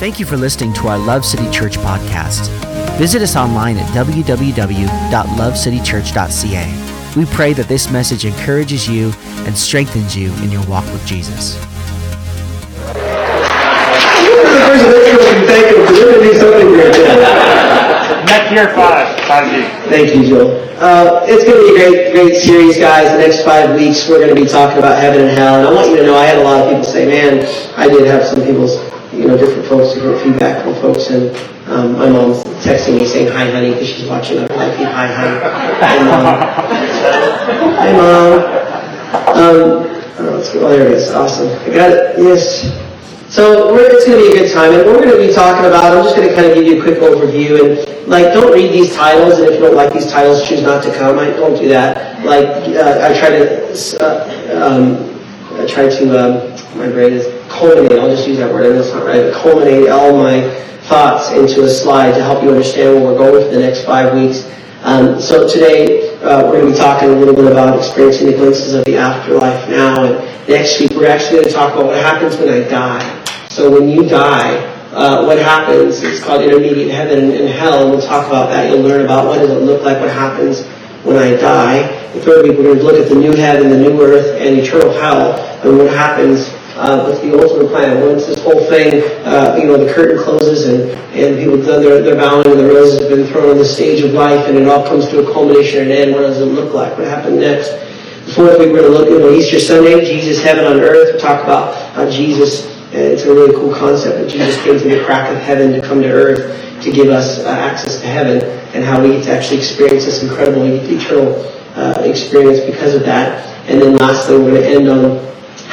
Thank you for listening to our Love City Church podcast. Visit us online at www.lovecitychurch.ca. We pray that this message encourages you and strengthens you in your walk with Jesus. Next year, five. Five Thank you, Joel. Uh, it's going to be a great, great series, guys. The next five weeks, we're going to be talking about heaven and hell. And I want you to know, I had a lot of people say, man, I did have some people's, you know, different folks, different feedback from folks. And um, my mom's texting me saying, hi, honey, because she's watching our live feed. Hi, honey. Hi, mom. Hi, mom. Um, oh, let's go. Oh, there it is. Awesome. I got it. Yes. So we're, it's going to be a good time, and we're going to be talking about. I'm just going to kind of give you a quick overview, and like, don't read these titles, and if you don't like these titles, choose not to come. I don't do that. Like, uh, I try to, uh, um, I try to. Um, my brain is culminate. I'll just use that word. I know it's not right. Culminate all my thoughts into a slide to help you understand where we're going for the next five weeks. Um, so today uh, we're going to be talking a little bit about experiencing the glimpses of the afterlife now, and next week we're actually going to talk about what happens when I die. So when you die, uh, what happens, it's called intermediate heaven and hell, and we'll talk about that. You'll learn about what does it look like, what happens when I die. The third week, we're going to look at the new heaven, the new earth, and eternal hell, and what happens uh, with the ultimate plan. Once this whole thing, uh, you know, the curtain closes and, and people have done their, their bowing and the roses have been thrown on the stage of life and it all comes to a culmination and end, what does it look like? What happened next? The fourth week, we're going to look at Easter Sunday, Jesus, heaven on earth. We'll talk about how Jesus and it's a really cool concept that Jesus came through the crack of heaven to come to earth to give us uh, access to heaven and how we get to actually experience this incredible eternal uh, experience because of that. And then lastly, we're going to end on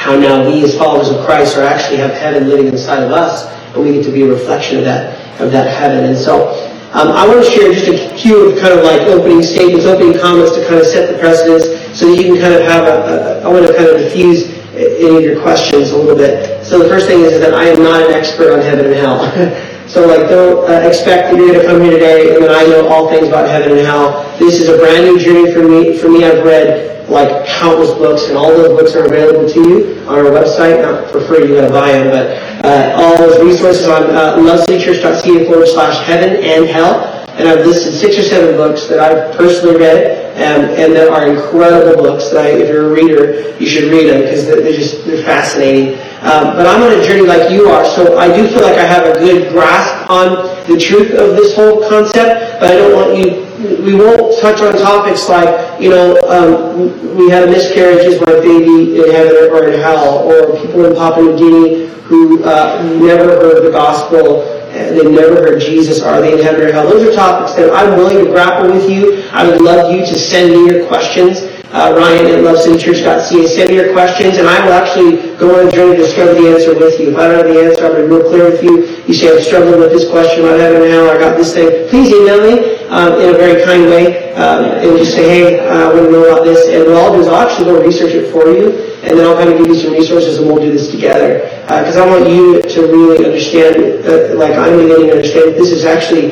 how now we as followers of Christ are actually have heaven living inside of us and we get to be a reflection of that, of that heaven. And so um, I want to share just a few kind of like opening statements, opening comments to kind of set the precedence so that you can kind of have a, a I want to kind of diffuse any of your questions a little bit. So the first thing is that I am not an expert on heaven and hell. so like don't uh, expect that you're going to come here today and that I know all things about heaven and hell. This is a brand new journey for me. For me, I've read like countless books and all those books are available to you on our website. Not for free, you got to buy them, but uh, all those resources on uh, lovecitychurch.ca forward slash heaven and hell. And I've listed six or seven books that I've personally read and, and that are incredible books that I, if you're a reader, you should read them because they're, they're just they're fascinating. Um, but I'm on a journey like you are, so I do feel like I have a good grasp on the truth of this whole concept. But I don't want you. We won't touch on topics like you know um, we had a miscarriage, is my baby in heaven or in hell, or people in Papua New Guinea who uh, never heard the gospel and they've never heard Jesus, are they in heaven or hell? Those are topics that I'm willing to grapple with you. I would love you to send me your questions. Uh, Ryan at lovecitychurch.ca. Send me your questions, and I will actually go on a journey to discover the answer with you. If I don't have the answer, to be real clear with you. You say, I'm struggling with this question heaven and hell, I got this thing. Please email me um, in a very kind way um, and just say, hey, uh, I want to know about this. And what I'll do is I'll actually go research it for you and then I'll kind of give you some resources and we'll do this together. Because uh, I want you to really understand, uh, like I'm beginning to understand, this has actually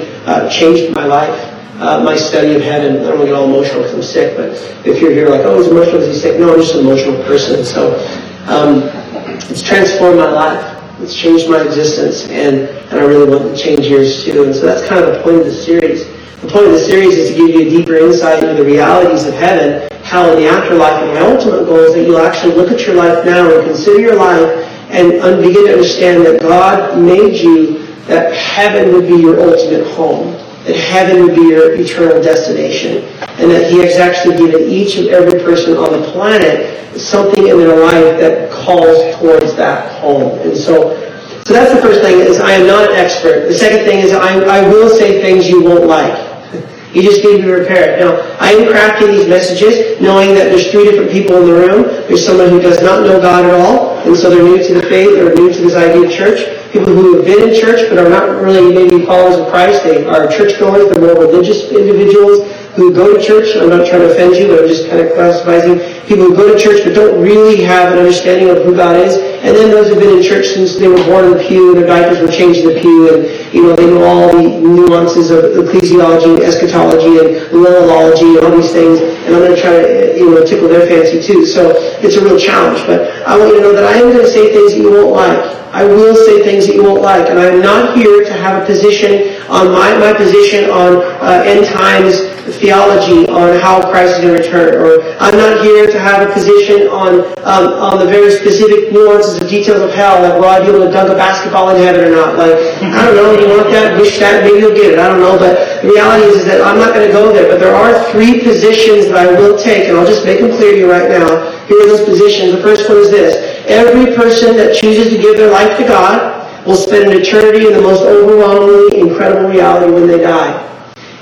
changed my life. Uh, my study of heaven. I don't get all emotional because I'm sick, but if you're here like, oh, he's emotional because he's sick. No, I'm just an emotional person. So um, it's transformed my life. It's changed my existence, and, and I really want to change yours too. And so that's kind of the point of the series. The point of the series is to give you a deeper insight into the realities of heaven hell and the afterlife. And my ultimate goal is that you'll actually look at your life now and consider your life and begin to understand that God made you that heaven would be your ultimate home, that heaven would be your eternal destination, and that He has actually given each and every person on the planet something in their life that calls towards that home. And so, so that's the first thing is I am not an expert. The second thing is I, I will say things you won't like. You just need to be prepared. Now, I am crafting these messages knowing that there's three different people in the room. There's someone who does not know God at all, and so they're new to the faith, they're new to this idea of church. People who have been in church but are not really maybe followers of Christ. They are churchgoers, they're more religious individuals who go to church. I'm not trying to offend you, but I'm just kind of classifying people who go to church but don't really have an understanding of who God is. And then those who've been in church since they were born in the pew, and their diapers were changed in the pew, and you know they know all the nuances of ecclesiology, eschatology, and lilology, and all these things. And I'm going to try to you know tickle their fancy too. So it's a real challenge. But I want you to know that I am going to say things that you won't like. I will say things that you won't like. And I'm not here to have a position on my, my position on uh, end times theology on how Christ is going to return. Or I'm not here to have a position on um, on the very specific nuances of details of hell, like will I be able to dunk a basketball in heaven or not? Like, I don't know, you want that, wish that, maybe you'll get it. I don't know. But the reality is, is that I'm not going to go there. But there are three positions that I will take, and I'll just make them clear to you right now. Here are those positions. The first one is this. Every person that chooses to give their life to God will spend an eternity in the most overwhelmingly incredible reality when they die.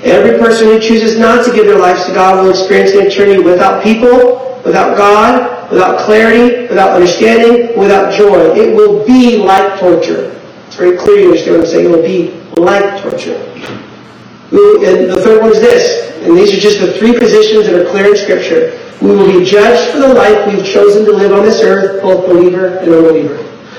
Every person who chooses not to give their lives to God will experience an eternity without people, without God, without clarity, without understanding, without joy. It will be like torture. It's very clear you understand what I'm saying. It will be like torture. And the third one is this, and these are just the three positions that are clear in Scripture. We will be judged for the life we've chosen to live on this earth, both believer and unbeliever.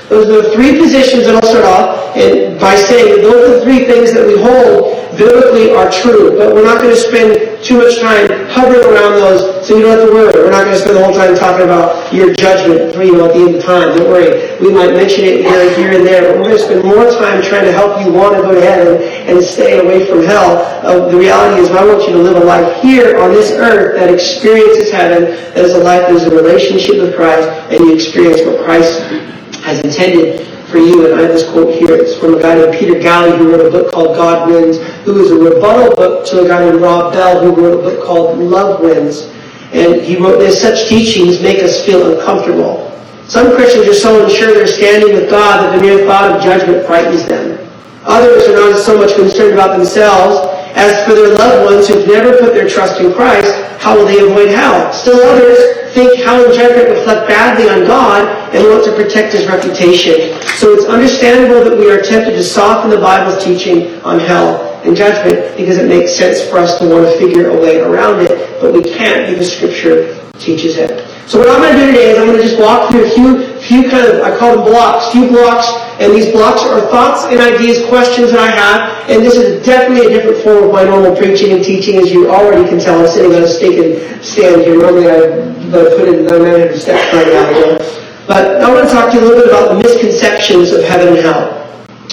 Those are the three positions that I'll start off and by saying those are the three things that we hold biblically are true. But we're not going to spend too much time hovering around those so you don't have to worry. We're not going to spend the whole time talking about your judgment you know, at the end of time. Don't worry. We might mention it here, here and there, but we're going to spend more time trying to help you want to go to heaven and stay away from hell. Uh, the reality is I want you to live a life here on this earth that experiences heaven, that is a life that is a relationship with Christ, and you experience what Christ has intended for you. And I this quote here. It's from a guy named Peter Galli who wrote a book called God Wins, who is a rebuttal book to a guy named Rob Bell who wrote a book called Love Wins. And he wrote this, such teachings make us feel uncomfortable. Some Christians are so unsure they're standing with God that the mere thought of judgment frightens them. Others are not so much concerned about themselves as for their loved ones who've never put their trust in Christ, how will they avoid hell? Still others think hell and judgment reflect badly on God and want to protect his reputation. So it's understandable that we are tempted to soften the Bible's teaching on hell and judgment because it makes sense for us to want to figure a way around it, but we can't because Scripture teaches it. So what I'm going to do today is I'm going to just walk through a few, few kind of, I call them blocks, few blocks, and these blocks are thoughts and ideas, questions that I have, and this is definitely a different form of my normal preaching and teaching, as you already can tell. I'm sitting on a and stand here. Normally I put in my manager steps right now. But I want to talk to you a little bit about the misconceptions of heaven and hell.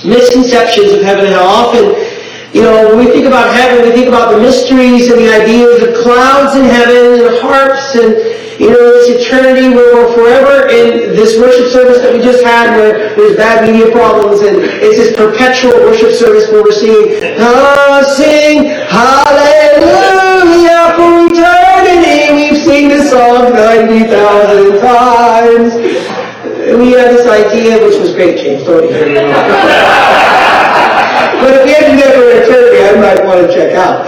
Misconceptions of heaven and hell. Often, you know, when we think about heaven, we think about the mysteries and the ideas of clouds in heaven and harps and, you know, this eternity where we're forever in this worship service that we just had where there's bad media problems and it's this perpetual worship service where we're singing, oh, sing hallelujah for eternity. We've seen this song 90,000 times. And we had this idea, which was great, James, don't? but if we had to never eternity, I might want to check out.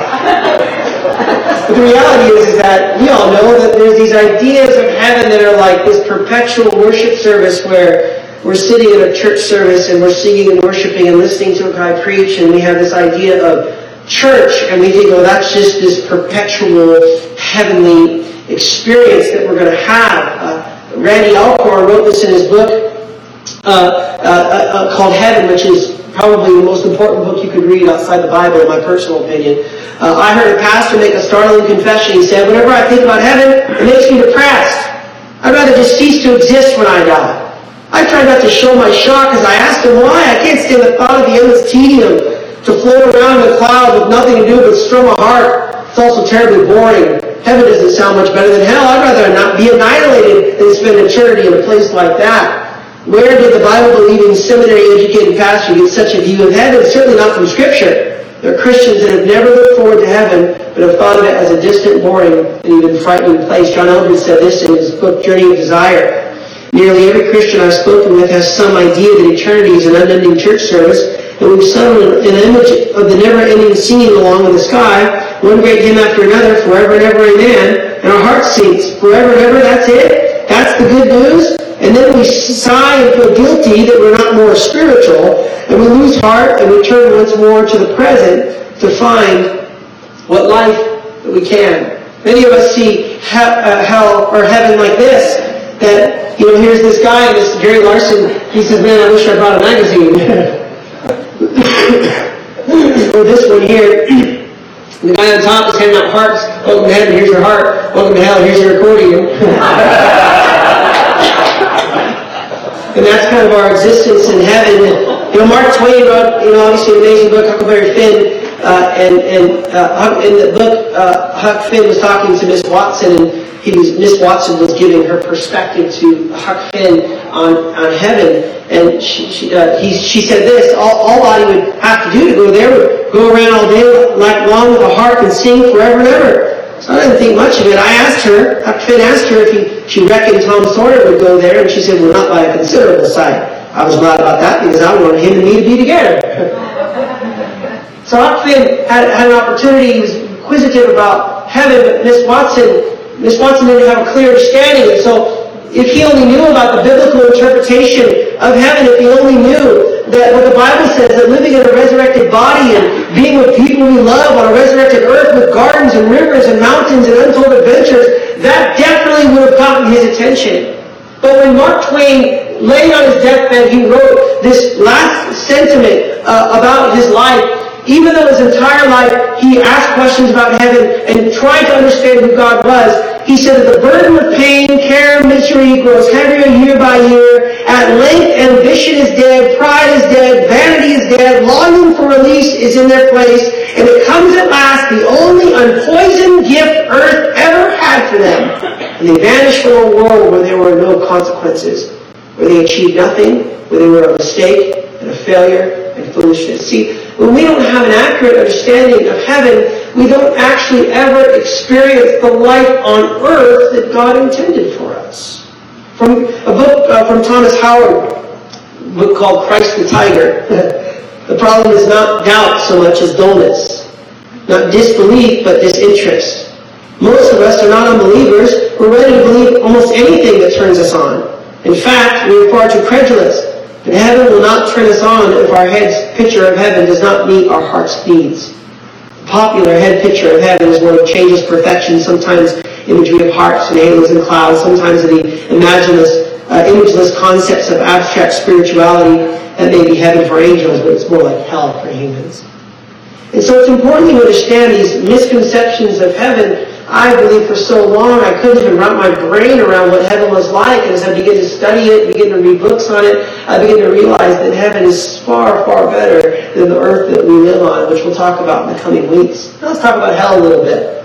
But the reality is, is that we all know that there's these ideas of heaven that are like this perpetual worship service where we're sitting in a church service and we're singing and worshiping and listening to a guy preach and we have this idea of church and we think, oh, that's just this perpetual heavenly experience that we're going to have. Uh, Randy Alcorn wrote this in his book Uh, uh, uh, called Heaven, which is probably the most important book you could read outside the Bible, in my personal opinion. Uh, I heard a pastor make a startling confession. He said, whenever I think about heaven, it makes me depressed. I'd rather just cease to exist when I die. I try not to show my shock as I ask him why. I can't stand the thought of the endless tedium to float around in a cloud with nothing to do but strum a harp. It's also terribly boring. Heaven doesn't sound much better than hell. I'd rather not be annihilated than spend eternity in a place like that. Where did the Bible-believing, seminary-educated pastor get such a view of heaven? Certainly not from Scripture. There are Christians that have never looked forward to heaven, but have thought of it as a distant, boring, and even frightening place. John Eldredge said this in his book, Journey of Desire. Nearly every Christian I've spoken with has some idea that eternity is an unending church service, and we've summoned an image of the never-ending singing along in the sky, one great hymn after another, forever and ever, amen, and our heart sinks, forever and ever, that's it? That's the good news? And then we sigh and feel guilty that we're not more spiritual, and we lose heart and we turn once more to the present to find what life that we can. Many of us see uh, hell or heaven like this, that, you know, here's this guy, this Gary Larson, he says, man, I wish I brought a magazine. or this one here, the guy on top is handing out hearts. Welcome to heaven, here's your heart. Welcome to hell, here's your accordion. And that's kind of our existence in heaven. You know, Mark Twain wrote, you know, obviously an amazing book, Huckleberry Finn, uh, and, and uh, in the book, uh, Huck Finn was talking to Miss Watson, and he was, Miss Watson was giving her perspective to Huck Finn on, on heaven. And she, she, uh, he, she said this, all, all Lottie would have to do to go there would go around all day like long with a harp and sing forever and ever. So I didn't think much of it. I asked her, Huck Finn asked her if he, she reckoned Tom Sawyer would go there, and she said, well, not by a considerable sight. I was glad about that because I wanted him and me to be together. so Huck Finn had, had an opportunity, he was inquisitive about heaven, but Miss Watson, Miss Watson didn't have a clear understanding, and so if he only knew about the biblical interpretation of heaven, if he only knew that what the Bible says, that living in a resurrected body and being with people we love on a resurrected earth with gardens and rivers and mountains and untold adventures, that definitely would have gotten his attention. But when Mark Twain lay on his deathbed, he wrote this last sentiment uh, about his life even though his entire life he asked questions about heaven and tried to understand who God was, he said that the burden of pain, care, misery grows heavier year by year. At length, ambition is dead, pride is dead, vanity is dead, longing for release is in their place, and it comes at last, the only unpoisoned gift earth ever had for them. And they vanished from a world where there were no consequences, where they achieved nothing, where they were a mistake and a failure and foolishness. See, when we don't have an accurate understanding of heaven, we don't actually ever experience the life on earth that God intended for us. From a book uh, from Thomas Howard, a book called Christ the Tiger. the problem is not doubt so much as dullness. Not disbelief, but disinterest. Most of us are not unbelievers. We're ready to believe almost anything that turns us on. In fact, we are far too credulous. And heaven will not turn us on if our head's picture of heaven does not meet our heart's needs. The popular head picture of heaven is one of changeless perfection, sometimes imagery of harps and halos and clouds, sometimes the imagineless, uh, imageless concepts of abstract spirituality that may be heaven for angels, but it's more like hell for humans. And so it's important to understand these misconceptions of heaven I believe for so long I couldn't even wrap my brain around what heaven was like. And as I began to study it, begin to read books on it, I began to realize that heaven is far, far better than the earth that we live on, which we'll talk about in the coming weeks. Now let's talk about hell a little bit.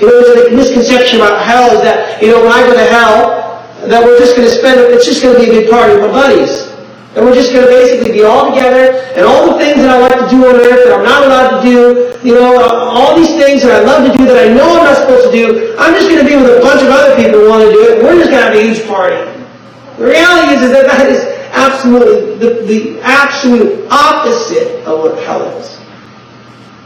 You know, there's a misconception about hell is that, you know, when I go to hell, that we're just going to spend, it's just going to be a big party with my buddies. And we're just going to basically be all together, and all the things that I like to do on earth that I'm not allowed to do, you know, all these things that I love to do that I know I'm not supposed to do, I'm just going to be with a bunch of other people who want to do it, and we're just going to have a huge party. The reality is, is that that is absolutely the, the absolute opposite of what hell is.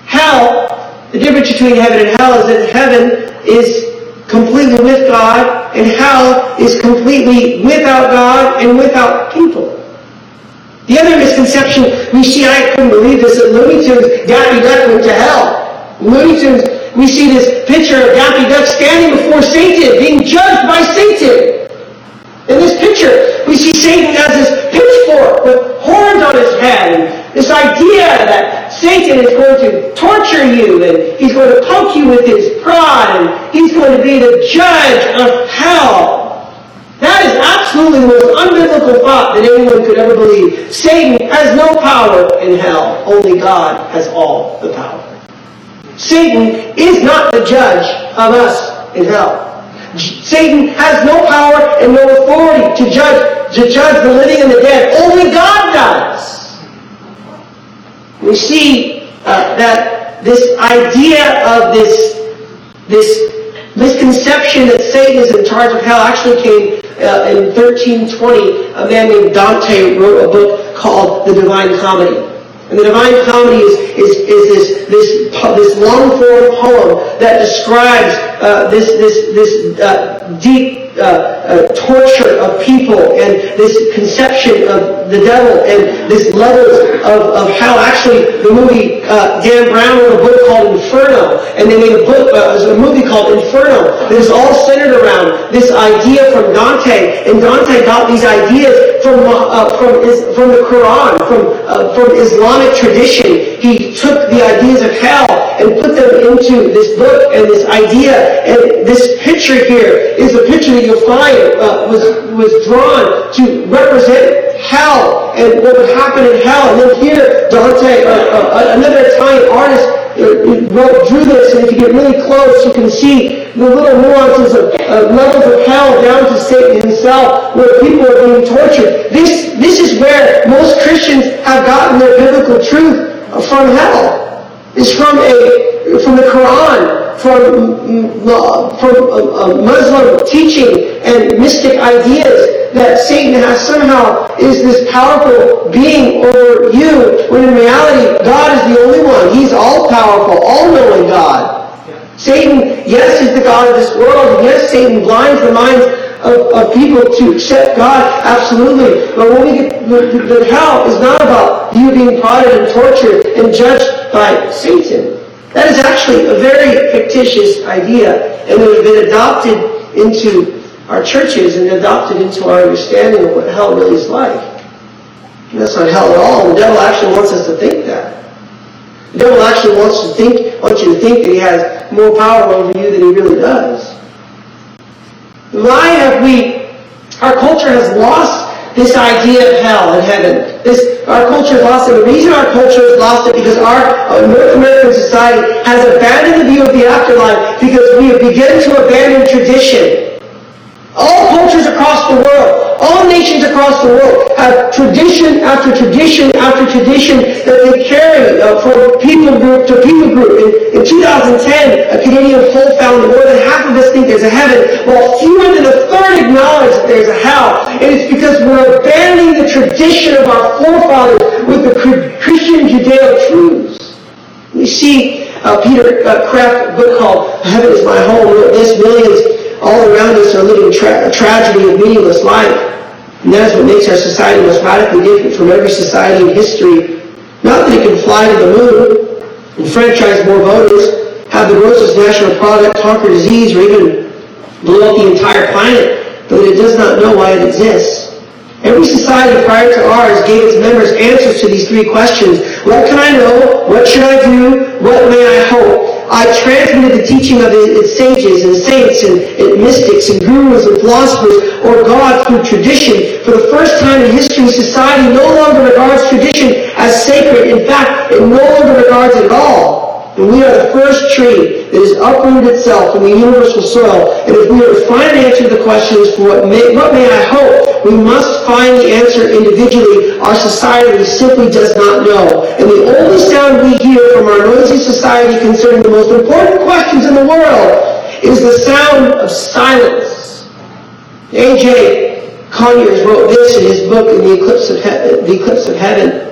Hell, the difference between heaven and hell is that heaven is completely with God, and hell is completely without God and without people. The other misconception we see, I couldn't believe this, that Looney Tunes, Daffy Duck went to hell. Looney Tunes, we see this picture of Daffy Duck standing before Satan, being judged by Satan. In this picture, we see Satan as this pitchfork with horns on his head, this idea that Satan is going to torture you, and he's going to poke you with his prod, and he's going to be the judge of hell. That is absolutely the most unbiblical thought that anyone could ever believe. Satan has no power in hell. Only God has all the power. Satan is not the judge of us in hell. Satan has no power and no authority to judge, to judge the living and the dead. Only God does. We see uh, that this idea of this, this misconception that Satan is in charge of hell actually came uh, in 1320, a man named Dante wrote a book called The Divine Comedy. And the Divine Comedy is, is, is this, this, this long form poem that describes uh, this, this, this uh, deep uh, uh, torture of people and this conception of the devil and this levels of, of how actually the movie uh, Dan Brown wrote a book called Inferno. And they made a book uh, a movie called Inferno. That is all centered around this idea from Dante. And Dante got these ideas from uh, from from the Quran from uh, from Islamic tradition. He took the ideas of hell and put them into this book and this idea. And this picture here is a picture you'll find uh, was, was drawn to represent hell and what would happen in hell. And then here, Dante, uh, uh, another Italian artist, uh, wrote, drew this, and if you get really close, you can see the little nuances of uh, levels of hell down to Satan himself, where people are being tortured. This, this is where most Christians have gotten their biblical truth from hell. It's from a from the Quran, from from uh, Muslim teaching and mystic ideas that Satan has somehow is this powerful being over you, when in reality God is the only one. He's all powerful, all knowing God. Satan, yes, is the God of this world, yes, Satan blinds the minds of, of people to accept God, absolutely. But when we get, the, the hell is not about you being prodded and tortured and judged by Satan. That is actually a very fictitious idea, and it has been adopted into our churches and adopted into our understanding of what hell really is like. And that's not hell at all. The devil actually wants us to think that. The devil actually wants to think, wants you to think that he has more power over you than he really does. Why have we, our culture has lost this idea of hell and heaven. This, our culture has lost it. The reason our culture has lost it because our uh, North American society has abandoned the view of the afterlife because we have begun to abandon tradition. All cultures across the world, all nations across the world have tradition after tradition after tradition that they carry uh, from people group to people group. In, in 2010, a Canadian poll found that more than half of us think there's a heaven, while fewer than a third acknowledge that there's a hell. And it's because we're abandoning the tradition of our forefathers with the Christian Judeo truths. We see uh, Peter uh, Kreeft, a book called Heaven is My Home, wrote this, millions all around us are living tra- a tragedy of meaningless life. And that is what makes our society most radically different from every society in history. Not that it can fly to the moon, enfranchise more voters, have the grossest national product, conquer disease, or even blow up the entire planet, but it does not know why it exists. Every society prior to ours gave its members answers to these three questions. What can I know? What should I do? What may I hope? I transmitted the teaching of its sages and saints and, and, mystics and gurus and philosophers or God through tradition. For the first time in history, society no longer regards tradition as sacred. In fact, it no longer regards it at all. And we are the first tree that has uprooted itself from the universal soil. And if we are to find an answer to the questions for what may, what may I hope, we must find the answer individually. Our society simply does not know. And the only sound we hear from our noisy society concerning the most important questions in the world is the sound of silence. A.J. Conyers wrote this in his book, the Eclipse of, he- the Eclipse of Heaven.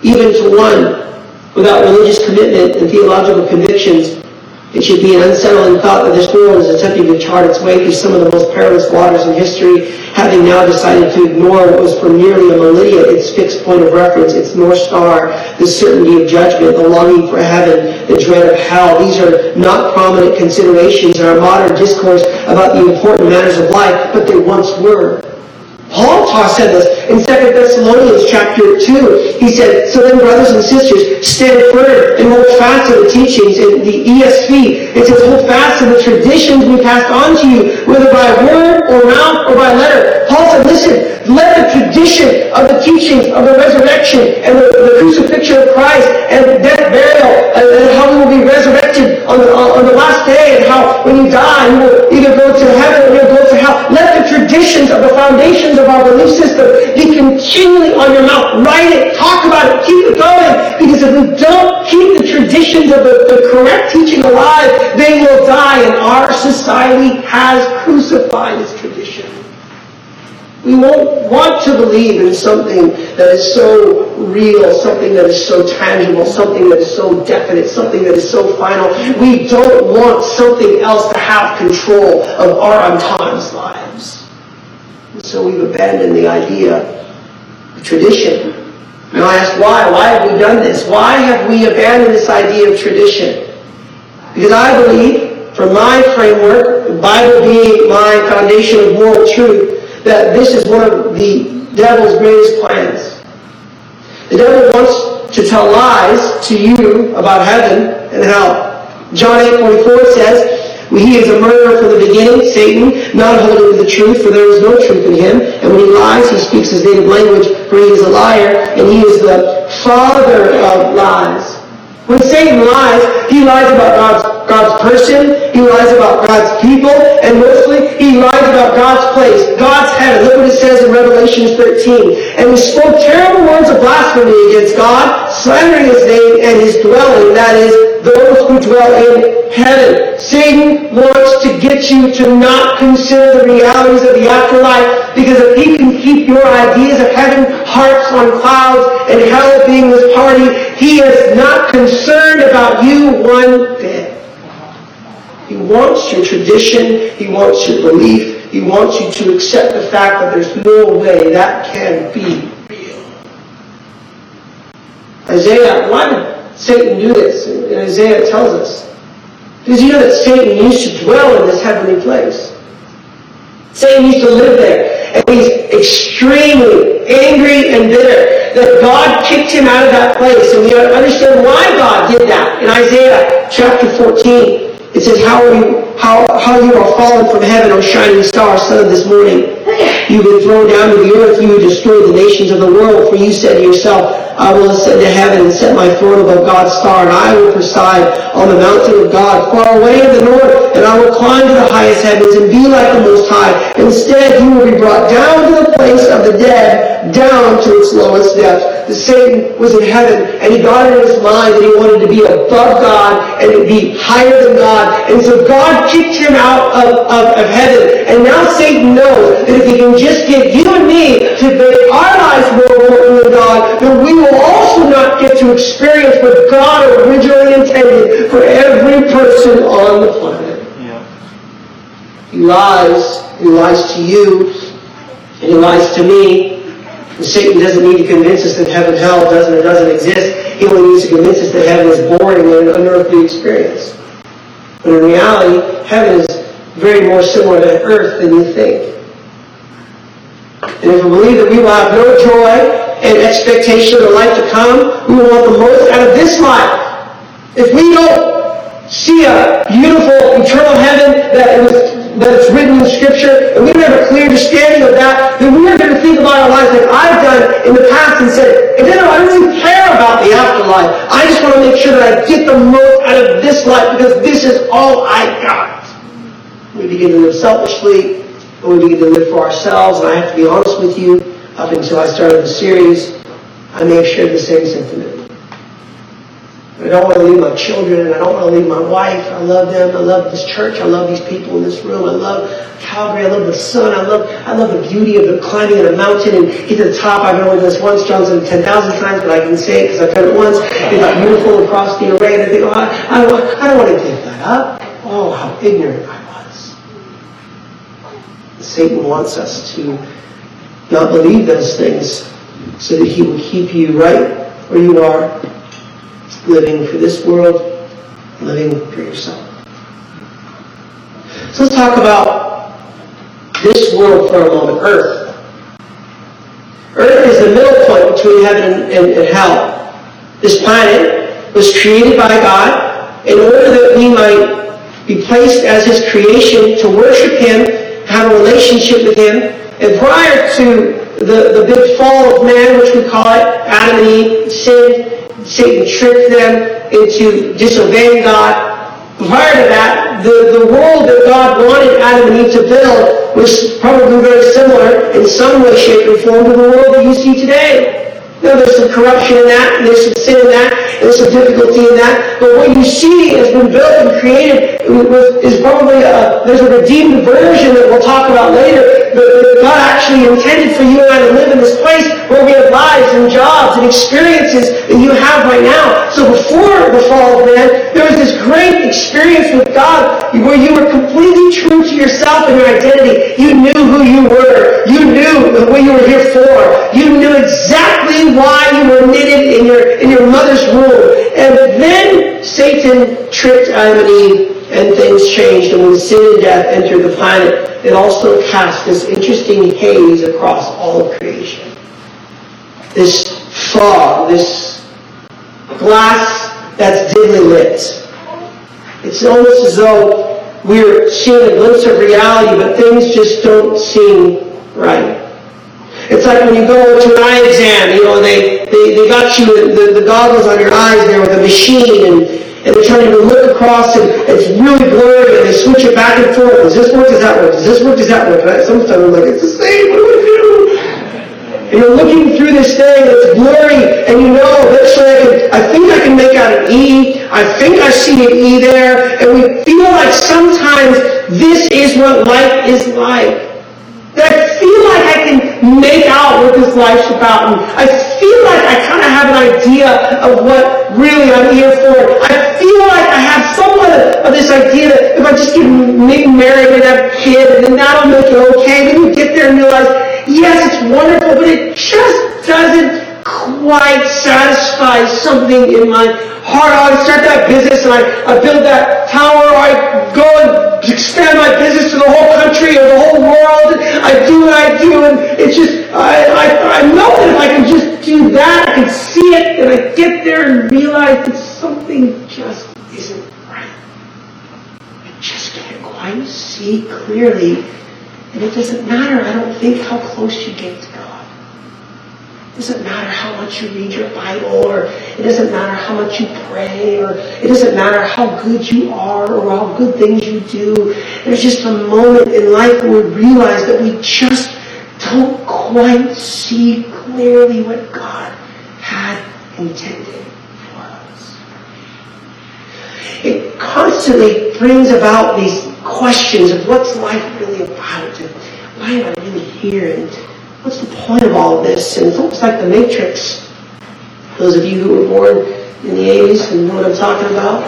Even to one Without religious commitment and theological convictions, it should be an unsettling thought that this world is attempting to chart its way through some of the most perilous waters in history, having now decided to ignore what was for nearly a millennia its fixed point of reference, its North Star, the certainty of judgment, the longing for heaven, the dread of hell. These are not prominent considerations in our modern discourse about the important matters of life, but they once were. Paul said this in 2 Thessalonians chapter 2. He said, So then, brothers and sisters, stand firm and hold fast to the teachings. In the ESV, it says, Hold fast to the traditions we passed on to you, whether by word or mouth or by letter. Paul said, Listen, let the tradition of the teachings of the resurrection and the, the crucifixion of Christ and death, burial, and, and, how we will be resurrected on the, on the last day, and how when you die, you will either go to heaven traditions of the foundations of our belief system be continually on your mouth. Write it, talk about it, keep it going. Because if we don't keep the traditions of the, the correct teaching alive, they will die. And our society has crucified its tradition. We won't want to believe in something that is so real, something that is so tangible, something that is so definite, something that is so final. We don't want something else to have control of our autonomous lives. So we've abandoned the idea of tradition. Now I ask why? Why have we done this? Why have we abandoned this idea of tradition? Because I believe, from my framework, the Bible being my foundation of moral truth, that this is one of the devil's greatest plans. The devil wants to tell lies to you about heaven and hell. John 8 44 says, he is a murderer from the beginning, Satan, not holding to the truth, for there is no truth in him. And when he lies, he speaks his native language, for he is a liar, and he is the father of lies. When Satan lies, he lies about God's, God's person, he lies about God's people, and mostly he lies about God's place, God's heaven. Look what it says in Revelation 13. And he spoke terrible words of blasphemy against God, slandering his name and his dwelling, that is, those who dwell in heaven. Satan wants to get you to not consider the realities of the afterlife because if he can keep your ideas of heaven, hearts on clouds, and hell being this party, he is not concerned about you one bit. He wants your tradition. He wants your belief. He wants you to accept the fact that there's no way that can be real. Isaiah, did Satan do this? And Isaiah tells us. Because you know that Satan used to dwell in this heavenly place. Satan used to live there. And he's extremely angry and bitter that God kicked him out of that place. And we understand why God did that. In Isaiah chapter 14, it says, How are you how, how you are fallen from heaven, O shining star, son of this morning. You've been thrown down to the earth, you who destroyed the nations of the world. For you said to yourself, I will ascend to heaven and set my throne above God's star, and I will preside on the mountain of God, far away in the north, and I will climb to the highest heavens and be like the Most High. Instead, you will be brought down to the place of the dead, down to its lowest depth. The Satan was in heaven, and he got in his mind that he wanted to be above God and to be higher than God. And so God kicked him out of, of, of heaven. And now Satan knows that if he can just get you and me to make our lives more important than God, then we will also not get to experience what God originally intended for every person on the planet. Yeah. He lies. He lies to you. And he lies to me. And Satan doesn't need to convince us that heaven hell doesn't doesn't exist. He only needs to convince us that heaven is boring and an unearthly experience. But in reality, heaven is very more similar to earth than you think. And if we believe that we will have no joy and expectation of the life to come, we will want the most out of this life. If we don't see a beautiful eternal heaven that was that it's written in Scripture, and we have a clear understanding of that, then we are going to think about our lives like I've done in the past and said, and then I don't really care about the afterlife. I just want to make sure that I get the most out of this life because this is all I got. We begin to live selfishly, and we begin to live for ourselves, and I have to be honest with you, up until I started the series, I may have shared the same sentiment. I don't want to leave my children. I don't want to leave my wife. I love them. I love this church. I love these people in this room. I love Calgary. I love the sun. I love I love the beauty of the climbing of a mountain and get to the top. I've been over this once. John's done 10,000 times, but I can say it because I've done it once. It's beautiful across the array. And I think, oh, I, I, don't, I don't want to give that up. Oh, how ignorant I was. Satan wants us to not believe those things so that he will keep you right where you are living for this world, living for yourself. So let's talk about this world for a moment, Earth. Earth is the middle point between heaven and, and, and hell. This planet was created by God in order that we might be placed as His creation to worship Him, have a relationship with Him. And prior to the, the big fall of man, which we call it, Adam and Eve sinned, Satan tricked them into disobeying God. Prior to that, the, the world that God wanted Adam and Eve to build was probably very similar in some way, shape, or form to the world that you see today. Now, there's some corruption in that, and there's some sin in that, and there's some difficulty in that. But what you see has been built and created is probably a, there's a redeemed version that we'll talk about later that God actually intended for you and I to live in this place where we have lives and jobs and experiences that you have right now. So before the fall of man, there was this great experience with God where you were completely true to yourself and your identity. You knew who you were. You knew what you were here for. You knew exactly why you were knitted in your, in your mother's womb. And then Satan tricked Adam and Eve and things changed. And when sin and death entered the planet, it also cast this interesting haze across all of creation. This fog, this glass that's dimly lit. It's almost as though we're seeing a glimpse of reality, but things just don't seem right. It's like when you go to an eye exam, you know, they, they, they got you the, the goggles on your eyes there with a machine and, and they're trying to look across and it's really blurry and they switch it back and forth. Does this work? Does that work? Does this work? Does that work? Sometimes I'm like, it's the same. What do I do? And you're looking through this thing that's blurry and you know eventually I, can, I think I can make out an E. I think I see an E there. And we feel like sometimes this is what life is like. That I feel like I can make out what this life's about. And I feel like I kind of have an idea of what really I'm here for. I feel like I have somewhat of this idea that if I just get married and have kids, and then that'll make it okay. Then you get there and realize, yes, it's wonderful, but it just doesn't quite satisfy something in my heart. I start that business and I, I build that tower. I go and expand my business to the whole country or the whole world. I do what I do and it's just, I, I, I know that if I can just do that, I can see it and I get there and realize that something just isn't right. I just can't quite see clearly. And it doesn't matter, I don't think, how close you get it doesn't matter how much you read your Bible, or it doesn't matter how much you pray, or it doesn't matter how good you are, or how good things you do. There's just a moment in life where we realize that we just don't quite see clearly what God had intended for us. It constantly brings about these questions of what's life really about, and why am I really here? And what's the point of all of this? And it's almost like the Matrix. Those of you who were born in the 80s and know what I'm talking about.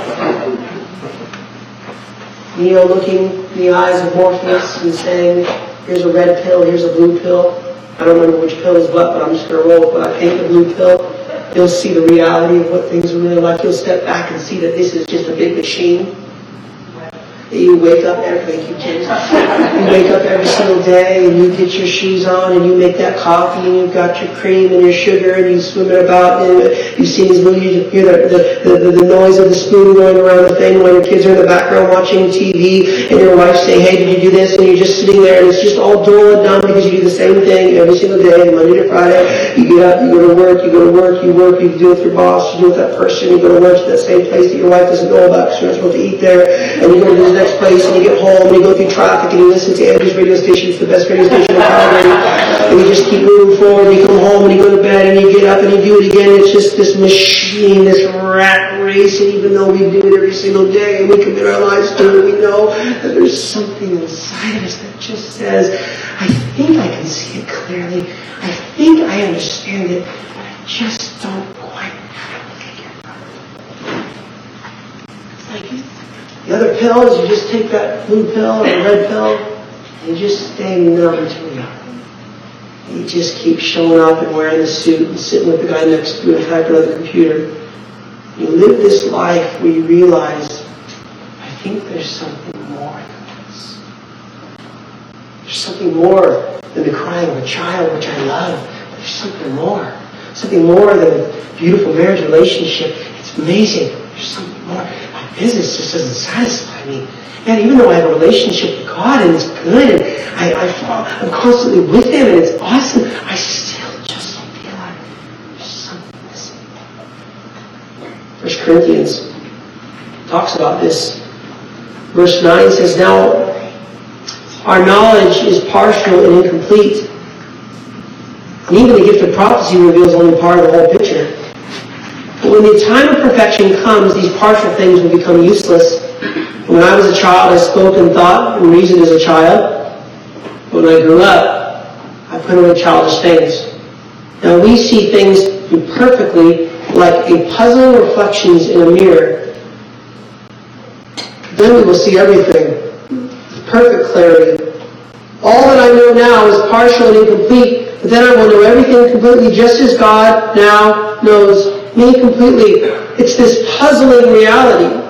Neo looking in the eyes of Morpheus and saying, here's a red pill, here's a blue pill. I don't remember which pill is what, but I'm just going to roll with what I think the blue pill. You'll see the reality of what things are really like. You'll step back and see that this is just a big machine you wake up every you You wake up every single day and you get your shoes on and you make that coffee and you've got your cream and your sugar and you swim it about and you see these movies, you hear the, the, the, the noise of the spoon going around the thing when your kids are in the background watching TV and your wife saying, hey, did you do this? And you're just sitting there and it's just all dull and dumb because you do the same thing every single day, Monday to Friday. You get up, you go to work, you go to work, you work, you deal with your boss, you deal with that person, you go to lunch at that same place that your wife doesn't know about because you're not supposed to eat there, and you go to this next place and you get home and you go through traffic and you listen to Andrew's radio station. It's the best radio station in Calgary. And you just keep moving forward. And you come home and you go to bed and you get up and you do it again. It's just this machine, this rat race. And even though we do it every single day and we commit our lives to it, we know that there's something inside of us that just says, I think I can see it clearly. I think I understand it, but I just don't quite have it figured out. It's like the other pill is you just take that blue pill or red pill and you just stay numb until you you just keep showing up and wearing the suit and sitting with the guy next to you and typing on the computer. You live this life where you realize, I think there's something more than this. There's something more than the crying of a child, which I love. There's something more. Something more than a beautiful marriage relationship. It's amazing. There's something more business just doesn't satisfy me. And even though I have a relationship with God and it's good and I, I, I'm constantly with Him and it's awesome, I still just don't feel like there's something missing. First Corinthians talks about this. Verse 9 says, Now our knowledge is partial and incomplete. And even the gift of prophecy reveals only part of the whole picture. But when the time of perfection comes, these partial things will become useless. When I was a child, I spoke and thought and reasoned as a child. But when I grew up, I put away childish things. Now we see things imperfectly like a puzzling reflections in a mirror. Then we will see everything with perfect clarity. All that I know now is partial and incomplete, but then I will know everything completely just as God now knows me completely. It's this puzzling reality.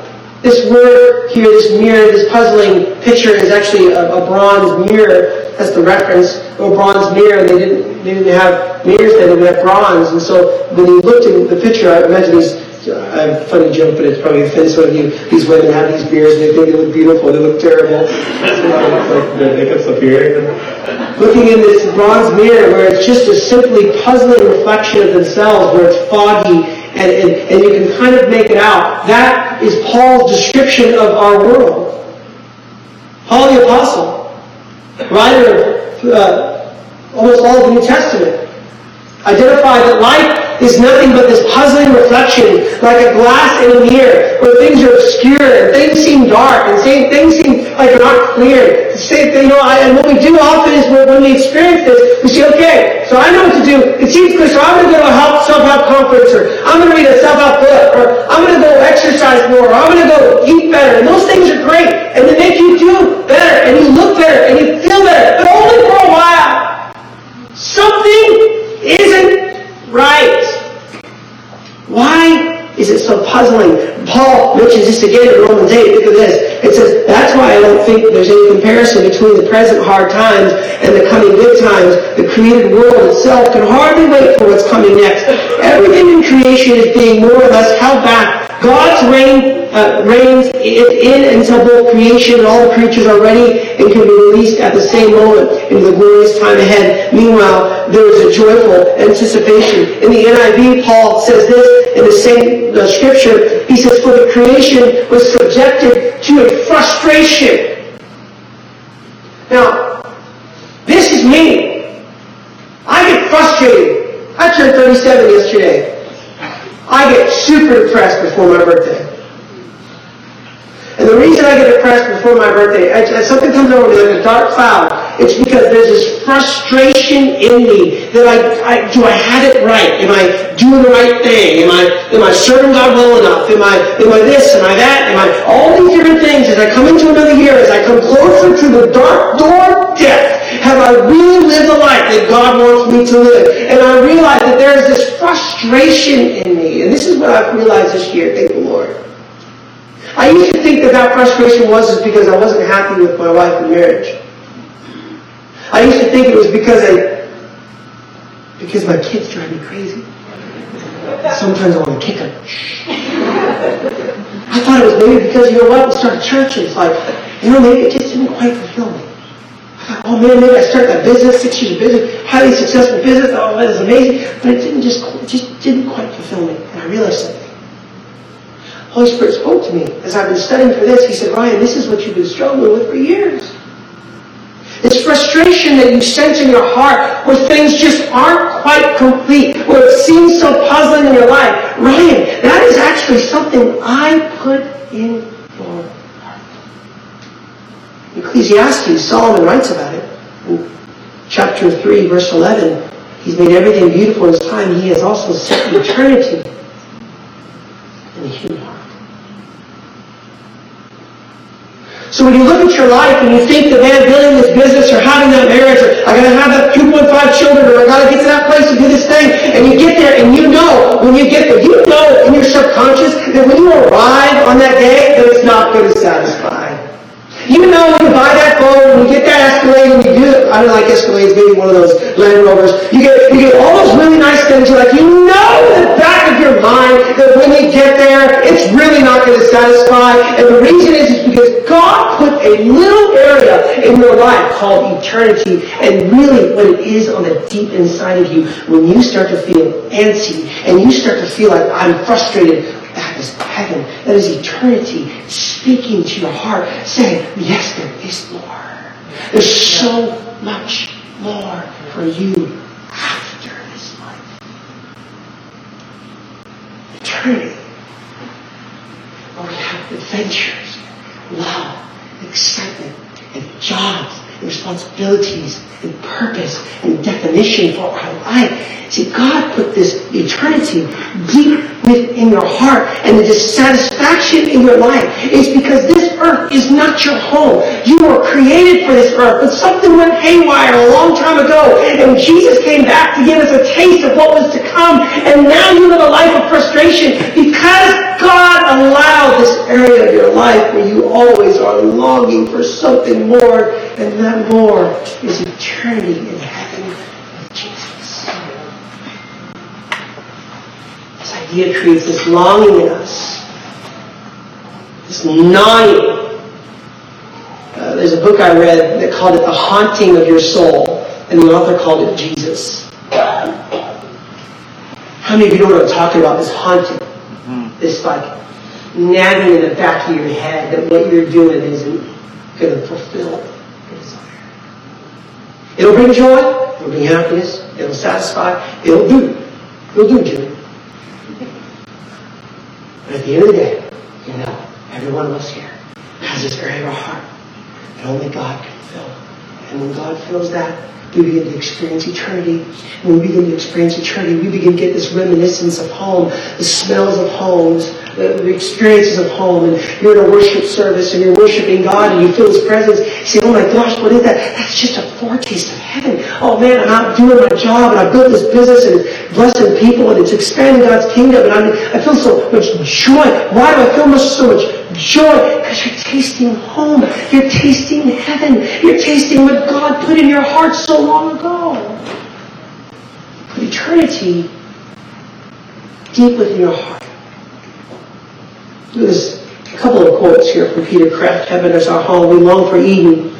This word here, this mirror, this puzzling picture is actually a, a bronze mirror. That's the reference. A bronze mirror. They didn't, they didn't have mirrors then, they had bronze. And so when you looked at the picture, I imagine these I have a funny joke, but it's probably offends some of you. These women have these beards and they think they look beautiful. They look terrible. like the hiccups up here. Looking in this bronze mirror where it's just a simply puzzling reflection of themselves, where it's foggy and, and, and you can kind of make it out. That is Paul's description of our world. Paul the Apostle, writer of uh, almost all of the New Testament, identified that life is nothing but this puzzling reflection, like a glass in a mirror, where things are obscure and things seem dark and things seem like they're not clear. You know, and what we do often is when we experience this, we say, okay, so I know what to do. It seems clear, so I'm going to go help, self-help or I'm going to read a self-help book, or I'm going to go exercise more, or I'm going to go eat better. And those things are great, and they make you do better, and you look better, and you feel better, but only for a while. Something isn't right. Why is it so puzzling? Paul mentions this again in Romans 8. Look at this. It says, that's why I don't think there's any comparison between the present hard times and the coming good times. The created world itself can hardly wait for what's coming next. Everything in creation is being more or less held back God's reign uh, reigns in until both creation and all the creatures are ready and can be released at the same moment into the glorious time ahead. Meanwhile, there is a joyful anticipation. In the NIV, Paul says this in the same uh, scripture. He says, "For the creation was subjected to a frustration." Now, this is me. I get frustrated. I turned 37 yesterday. I get super depressed before my birthday. And the reason I get depressed before my birthday, as something comes over me like a dark cloud, it's because there's this frustration in me that I, I do I have it right? Am I doing the right thing? Am I am I serving God well enough? Am I am I this? Am I that? Am I all these different things as I come into another year, as I come closer to the dark door of death? Have I really lived the life that God wants me to live? And I realize that there is this frustration in me. And this is what I've realized this year. Thank the Lord. I used to think that that frustration was because I wasn't happy with my wife in marriage. I used to think it was because I, because my kids drive me crazy. Sometimes I want to kick them. I thought it was maybe because, you know what, we started church and it's like, you know, maybe it just didn't quite fulfill me oh man, maybe I start that business, six years of business, highly successful business, oh that is amazing. But it didn't just, just didn't quite fulfill me. And I realized something. Holy Spirit spoke to me as I've been studying for this. He said, Ryan, this is what you've been struggling with for years. It's frustration that you sense in your heart where things just aren't quite complete, where it seems so puzzling in your life. Ryan, that is actually something I put in your heart. Ecclesiastes, Solomon writes about it. In chapter 3, verse 11, He's made everything beautiful in His time. He has also set eternity in the human heart. So when you look at your life and you think that man building this business or having that marriage or I gotta have that 2.5 children or I gotta get to that place to do this thing and you get there and you know when you get there, you know in your subconscious that when you arrive on that day that it's not going to satisfy. You know when you buy that phone, when you get that Escalade, and you do I don't like Escalades, maybe one of those Land Rovers, you get, you get all those really nice things, you're like, you know in the back of your mind that when you get there, it's really not going to satisfy, and the reason is, is because put a little area in your life called eternity, and really what it is on the deep inside of you, when you start to feel antsy, and you start to feel like, I'm frustrated, that is heaven. That is eternity speaking to your heart, saying, Yes, there is more. There's so much more for you after this life. Eternity. Where we have adventures, love, excitement, and jobs, responsibilities, and purpose, and definition for our life. See, God put this eternity deep within your heart and the dissatisfaction in your life is because this earth is not your home. You were created for this earth, but something went haywire a long time ago and Jesus came back to give us a taste of what was to come and now you live a life of frustration because God allowed this area of your life where you always are longing for something more and that more is eternity in heaven with Jesus. This idea creates this longing in us, this gnawing. Uh, there's a book I read that called it The Haunting of Your Soul, and the author called it Jesus. How many of you know what I'm talking about? This haunting. This like nagging in the back of your head that what you're doing isn't going to fulfill. It'll bring joy. It'll bring happiness. It'll satisfy. It'll do. It'll do, Jimmy. But at the end of the day, you know, every one of us here has this area of our heart that only God can fill. And when God fills that, we begin to experience eternity. When we begin to experience eternity, we begin to get this reminiscence of home, the smells of homes, the, experiences of home. And you're in a worship service and you're worshiping God and you feel His presence. You say, oh my gosh, what is that? That's just a foretaste of heaven. Oh man, I'm out doing my job and I built this business and it's blessing people and it's expanding God's kingdom and I'm, I feel so much joy. Why do I feel much so much joy? Because you're tasting home. You're tasting heaven. You're tasting what God put in your heart so long ago. Put eternity deep within your heart. There's a couple of quotes here from Peter Kreeft. Heaven is our home. We long for Eden.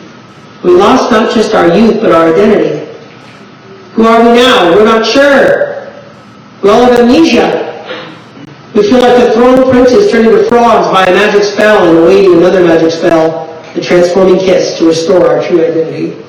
We lost not just our youth, but our identity. Who are we now? We're not sure. We all have amnesia. We feel like the throne princes turning to frogs by a magic spell and awaiting another magic spell, the transforming kiss to restore our true identity.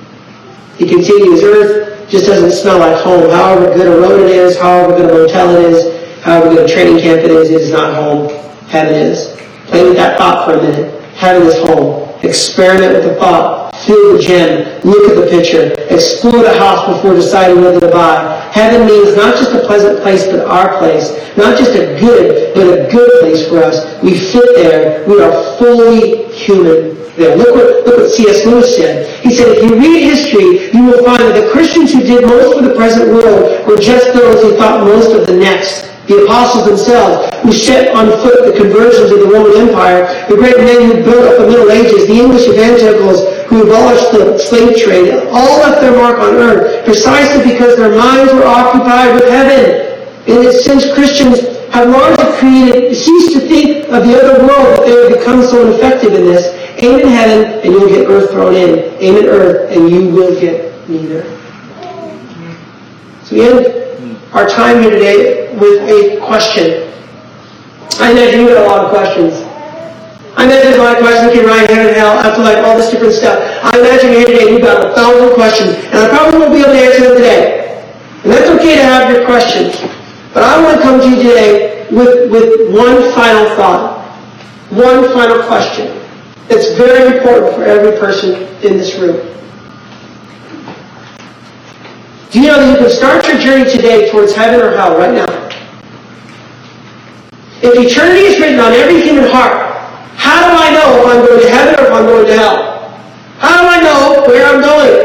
He continues, Earth just doesn't smell like home. However good a road it is, however good a motel it is, however good a training camp it is, it is not home. Heaven is. Play with that thought for a minute. Heaven is home. Experiment with the thought. Feel the gem. Look at the picture. Explore the house before deciding whether to buy. Heaven means not just a pleasant place, but our place. Not just a good, but a good place for us. We fit there. We are fully human there. Look what, look what C.S. Lewis said. He said, if you read history, you will find that the Christians who did most for the present world were just those who thought most of the next the apostles themselves, who set on foot the conversions of the Roman Empire, the great men who built up the Middle Ages, the English evangelicals who abolished the slave trade, all left their mark on earth precisely because their minds were occupied with heaven. And since Christians have largely created, ceased to think of the other world, that they have become so ineffective in this, aim in heaven and you'll get earth thrown in. Aim in earth and you will get neither. So we end our time here today with a question. I imagine you got a lot of questions. I imagine there's a lot of questions looking right heaven and hell after like all this different stuff. I imagine here today you've got a thousand questions, and I probably won't be able to answer them today. And that's okay to have your questions. But I want to come to you today with, with one final thought. One final question that's very important for every person in this room. Do you know that you can start your journey today towards heaven or hell right now? If eternity is written on every human heart, how do I know if I'm going to heaven or if I'm going to hell? How do I know where I'm going?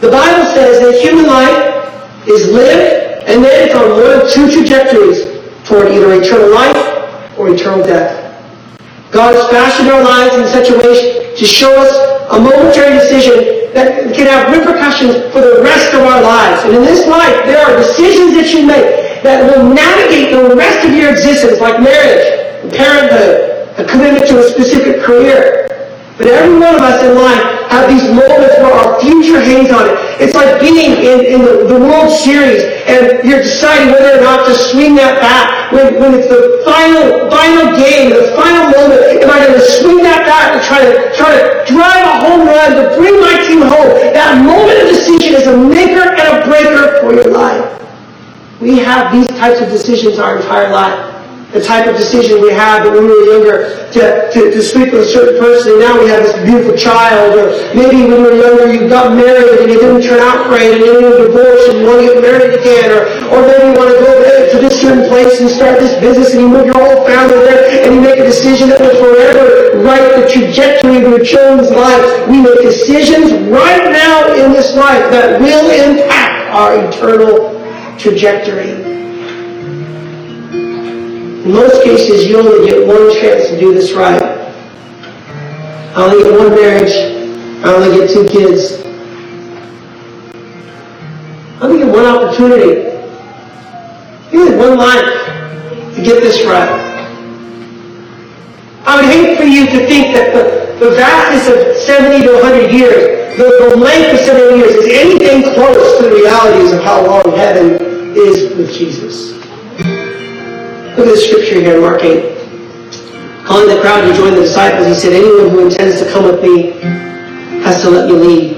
The Bible says that human life is lived and then it's on one of two trajectories toward either eternal life or eternal death. God has fashioned our lives in such a way to show us a momentary decision that can have repercussions for the rest of our lives. And in this life, there are decisions that you make that will navigate the rest of your existence, like marriage, parenthood, a commitment to a specific career. But every one of us in life have these moments where our future hangs on it. It's like being in, in the, the World Series and you're deciding whether or not to swing that bat when, when it's the final final game, the final moment. Am I going to swing that bat and try to try to drive a home run to bring my team home? That moment of decision is a maker and a breaker for your life. We have these types of decisions our entire life the type of decision we had when we were younger to, to, to sleep with a certain person and now we have this beautiful child or maybe when you were younger you got married and it didn't turn out great and then you were divorced and you want to get married again or, or maybe you want to go to this certain place and start this business and you move your whole family there and you make a decision that will forever write the trajectory of your children's life. We make decisions right now in this life that will impact our eternal trajectory. In most cases, you only get one chance to do this right. I only get one marriage. I only get two kids. I only get one opportunity. You get one life. To get this right. I would hate for you to think that the, the vastness of 70 to 100 years, the, the length of 70 years, is anything close to the realities of how long heaven is with Jesus. Look at the scripture here, Mark 8. Calling the crowd to join the disciples, he said, Anyone who intends to come with me has to let me lead.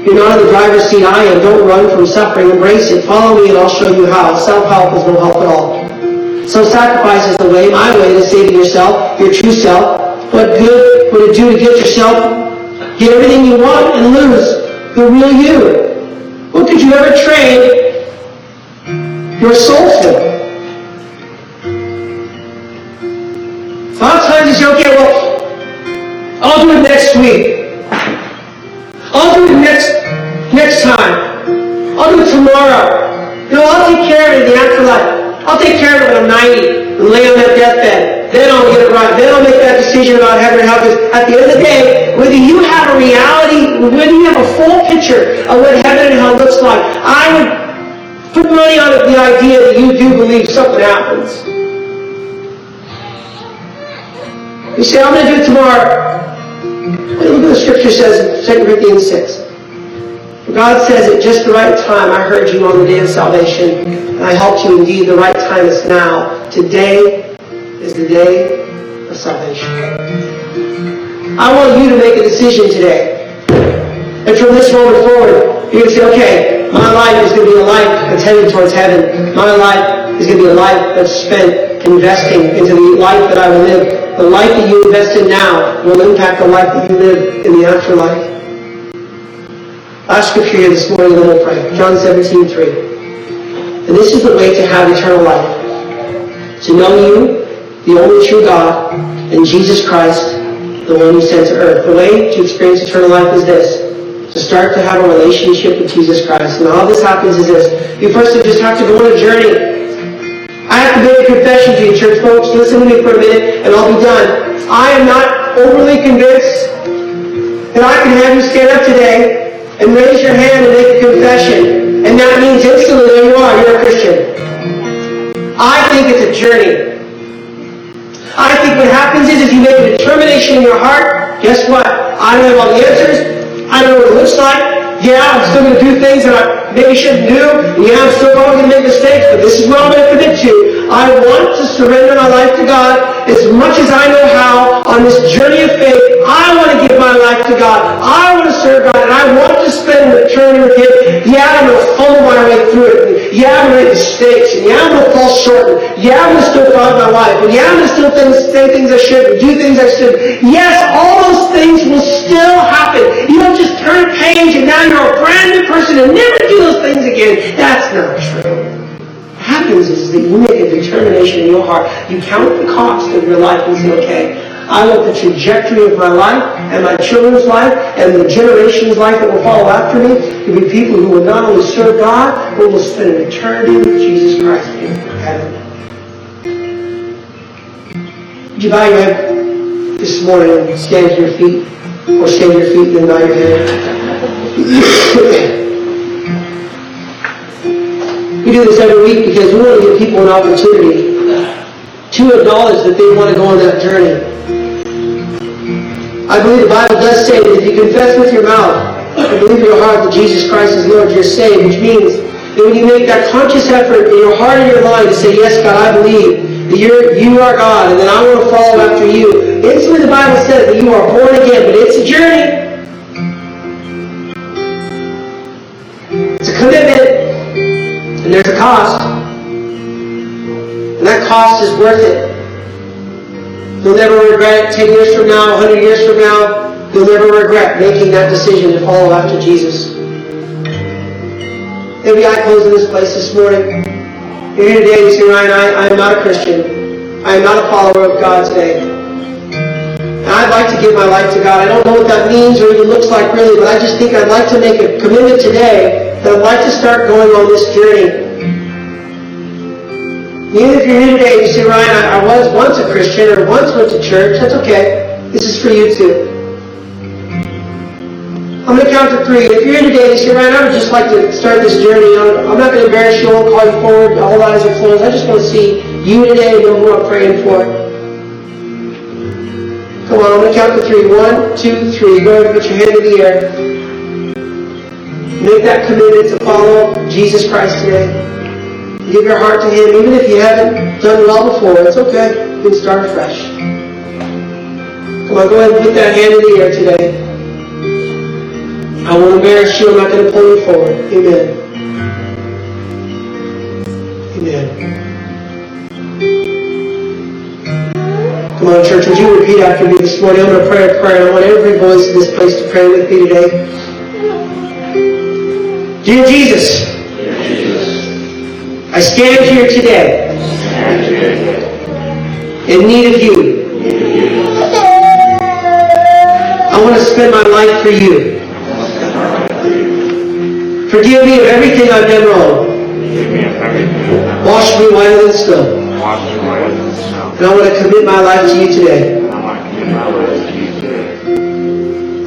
You're not in the driver's seat, I am. Don't run from suffering. Embrace it. Follow me and I'll show you how. Self-help is no help at all. Self-sacrifice is the way, my way to saving yourself, your true self. What good would it do to get yourself, get everything you want and lose the real you? What could you ever trade your soul for? I'll do it next week. I'll do it next next time. I'll do it tomorrow. Know, I'll take care of it in the afterlife. I'll take care of it when I'm 90 and lay on that deathbed. Then I'll get it right. Then I'll make that decision about heaven and hell. Because at the end of the day, whether you have a reality, whether you have a full picture of what heaven and hell looks like, I would put money on the idea that you do believe something happens. You say, I'm going to do it tomorrow. Look what the scripture says in 2 Corinthians 6. God says at just the right time, I heard you on the day of salvation, and I helped you indeed. The right time is now. Today is the day of salvation. I want you to make a decision today. And from this moment forward, you're going to say, okay, my life is going to be a life that's headed towards heaven. My life is going to be a life that's spent investing into the life that I will live the life that you invest in now will impact the life that you live in the afterlife. Last scripture here this morning, then we'll pray. John 17, 3. And this is the way to have eternal life. To know you, the only true God, and Jesus Christ, the one you sent to earth. The way to experience eternal life is this. To start to have a relationship with Jesus Christ. And all this happens is this. You first just have to go on a journey I have to make a confession to you, church folks. Listen to me for a minute, and I'll be done. I am not overly convinced that I can have you stand up today and raise your hand and make a confession. And that means instantly, there you are, you're a Christian. I think it's a journey. I think what happens is, is you make a determination in your heart. Guess what? I don't have all the answers. I don't know what it looks like. Yeah, I'm still going to do things that I maybe shouldn't do. Yeah, I'm still going to make mistakes, but this is what I'm going to commit to. I want to surrender my life to God as much as I know how on this journey of faith. I want to give my life to God. I want to serve God, and I want to spend eternity with Him. Yeah, I'm going to fumble my way through it. Yeah, to make mistakes. And yeah, I'm going to fall short. And yeah, I'm going to still find my life. And yeah, I'm going to still things, say things I shouldn't, do things I shouldn't. Yes, all those things will still happen. You don't just turn a page and now you're a brand new person and never do those things again. That's not true What happens is that you make a determination in your heart. You count the cost of your life and say, okay, I want the trajectory of my life and my children's life and the generation's life that will follow after me to be people who will not only serve God, but will spend an eternity with Jesus Christ in heaven. Would you bow your head this morning and stand to your feet? Or stand to your feet and bow your head? We do this every week because we want to give people an opportunity to acknowledge that they want to go on that journey. I believe the Bible does say that if you confess with your mouth and believe in your heart that Jesus Christ is Lord, you're saved, which means that when you make that conscious effort in your heart and your mind to say, yes, God, I believe that you're, you are God and that I want to follow after you, instantly the Bible says that you are born again, but it's a journey. It's a commitment. And there's a cost. And that cost is worth it. You'll never regret it 10 years from now, 100 years from now. You'll never regret making that decision to follow after Jesus. Maybe I close in this place this morning. You're here today and you say, Ryan, I, I am not a Christian. I am not a follower of God today. And I'd like to give my life to God. I don't know what that means or even looks like really, but I just think I'd like to make a commitment today that I'd like to start going on this journey. Even if you're here today you say, Ryan, I, I was once a Christian or once went to church, that's okay. This is for you too. I'm going to count to three. If you're here today and you say, Ryan, I would just like to start this journey. I'm not going to embarrass you. I won't call you forward. All eyes are closed. I just want to see You today know who I'm praying for. Come on, I'm going to count to three. One, two, three. Go ahead and put your hand in the air. Make that commitment to follow Jesus Christ today. Give your heart to Him, even if you haven't done well before. It's okay. You can start fresh. Come on, go ahead and put that hand in the air today. I won't embarrass you. I'm not going to pull you forward. Amen. Amen. Come on, church, would you repeat after me this morning? I'm going to pray a prayer, I want every voice in this place to pray with me today. Dear Jesus, I stand here today in need of you. I want to spend my life for you. Forgive me of everything I've done wrong. Wash me whiter than snow. And I want to commit my life to you today.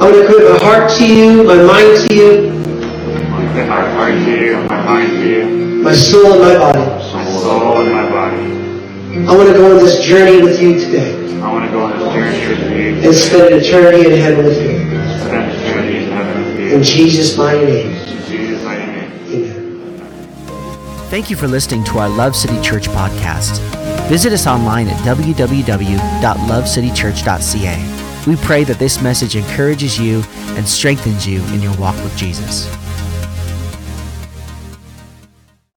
I want to commit my heart to you, my mind to you, my heart to you, my mind for you. My soul and my body. My soul and my body. I want to go on this journey with you today I want to go on this journey with you. and spend an eternity in heaven with you. Spend eternity in heaven with you. In Jesus' mighty name. Thank you for listening to our Love City Church podcast. Visit us online at www.lovecitychurch.ca. We pray that this message encourages you and strengthens you in your walk with Jesus.